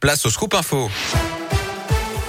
Place au scoop info.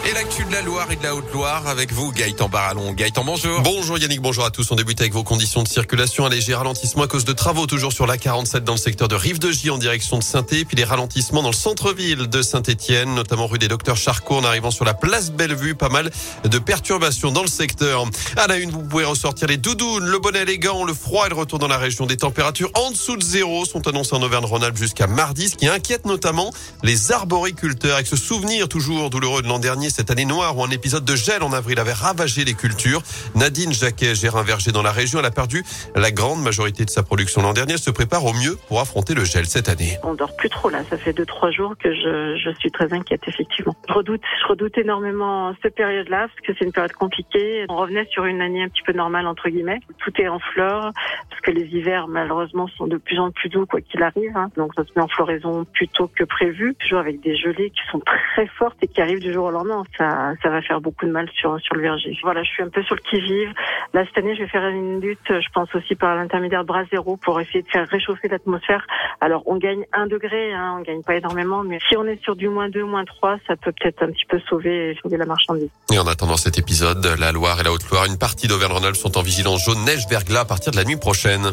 Et l'actu de la Loire et de la Haute-Loire avec vous, Gaëtan Barallon. Gaëtan, bonjour. Bonjour Yannick, bonjour à tous. On débute avec vos conditions de circulation. Un léger ralentissement à cause de travaux toujours sur la 47 dans le secteur de Rive-de-Gy en direction de saint puis des ralentissements dans le centre-ville de Saint-Etienne, notamment rue des Docteurs Charcot en arrivant sur la place Bellevue. Pas mal de perturbations dans le secteur. À la une, vous pouvez ressortir les doudounes, le bonnet élégant, le froid et le retour dans la région. Des températures en dessous de zéro sont annoncées en Auvergne-Rhône-Alpes jusqu'à mardi, ce qui inquiète notamment les arboriculteurs avec ce souvenir toujours douloureux de l'an dernier, cette année noire où un épisode de gel en avril avait ravagé les cultures. Nadine Jacquet gère un verger dans la région. Elle a perdu la grande majorité de sa production l'an dernier. Elle se prépare au mieux pour affronter le gel cette année. On dort plus trop là. Ça fait deux trois jours que je, je suis très inquiète effectivement. Je redoute, je redoute énormément cette période-là parce que c'est une période compliquée. On revenait sur une année un petit peu normale entre guillemets. Tout est en fleurs parce que les hivers malheureusement sont de plus en plus doux quoi qu'il arrive. Hein. Donc ça se met en floraison plus tôt que prévu. Toujours avec des gelées qui sont très fortes et qui arrivent du jour au lendemain. Ça, ça va faire beaucoup de mal sur, sur le verger. Voilà, je suis un peu sur le qui-vive. Là, cette année, je vais faire une lutte, je pense aussi par l'intermédiaire bras zéro pour essayer de faire réchauffer l'atmosphère. Alors, on gagne un degré, hein, on gagne pas énormément, mais si on est sur du moins 2, moins 3, ça peut peut-être un petit peu sauver, sauver la marchandise. Et en attendant cet épisode, la Loire et la Haute-Loire, une partie d'Auvergne-Rhône-Alpes sont en vigilance jaune neige verglas à partir de la nuit prochaine.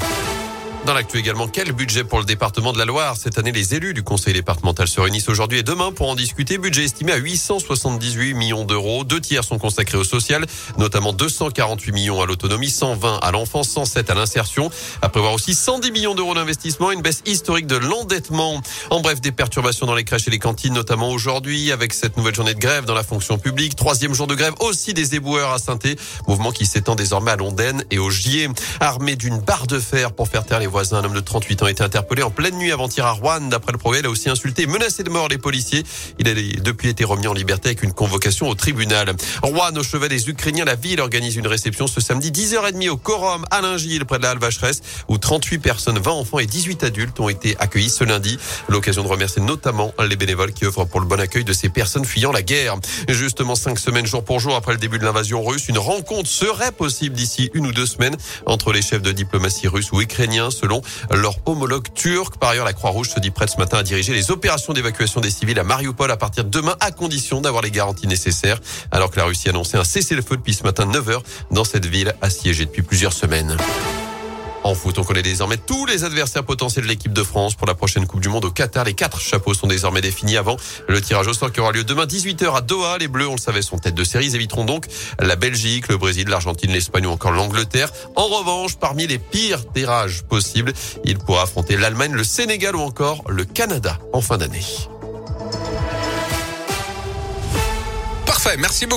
Dans l'actu également, quel budget pour le département de la Loire Cette année, les élus du conseil départemental se réunissent aujourd'hui et demain pour en discuter. Budget estimé à 878 millions d'euros. Deux tiers sont consacrés au social, notamment 248 millions à l'autonomie, 120 à l'enfance, 107 à l'insertion. À prévoir aussi 110 millions d'euros d'investissement, une baisse historique de l'endettement. En bref, des perturbations dans les crèches et les cantines, notamment aujourd'hui, avec cette nouvelle journée de grève dans la fonction publique. Troisième jour de grève aussi des éboueurs à saint mouvement qui s'étend désormais à Londaine et au Gier. Armé d'une barre de fer pour faire taire les un homme de 38 ans, a été interpellé en pleine nuit avant-hier à Rouen. D'après le progrès, il a aussi insulté et menacé de mort les policiers. Il a depuis été remis en liberté avec une convocation au tribunal. Rouen, au chevet des Ukrainiens, la ville organise une réception ce samedi 10h30 au Corum à Lingil, près de la Halle Vacheresse, où 38 personnes, 20 enfants et 18 adultes ont été accueillis ce lundi. L'occasion de remercier notamment les bénévoles qui œuvrent pour le bon accueil de ces personnes fuyant la guerre. Justement, cinq semaines jour pour jour après le début de l'invasion russe, une rencontre serait possible d'ici une ou deux semaines entre les chefs de diplomatie russes ou ukrainiens selon leur homologue turc. Par ailleurs, la Croix-Rouge se dit prête ce matin à diriger les opérations d'évacuation des civils à Mariupol à partir de demain à condition d'avoir les garanties nécessaires. Alors que la Russie a annoncé un cessez-le-feu depuis ce matin 9h dans cette ville assiégée depuis plusieurs semaines. En foot, on connaît désormais tous les adversaires potentiels de l'équipe de France pour la prochaine Coupe du Monde au Qatar. Les quatre chapeaux sont désormais définis avant le tirage au sort qui aura lieu demain 18h à Doha. Les Bleus, on le savait, sont tête de série. Ils éviteront donc la Belgique, le Brésil, l'Argentine, l'Espagne ou encore l'Angleterre. En revanche, parmi les pires tirages possibles, il pourra affronter l'Allemagne, le Sénégal ou encore le Canada en fin d'année. Parfait, merci beaucoup.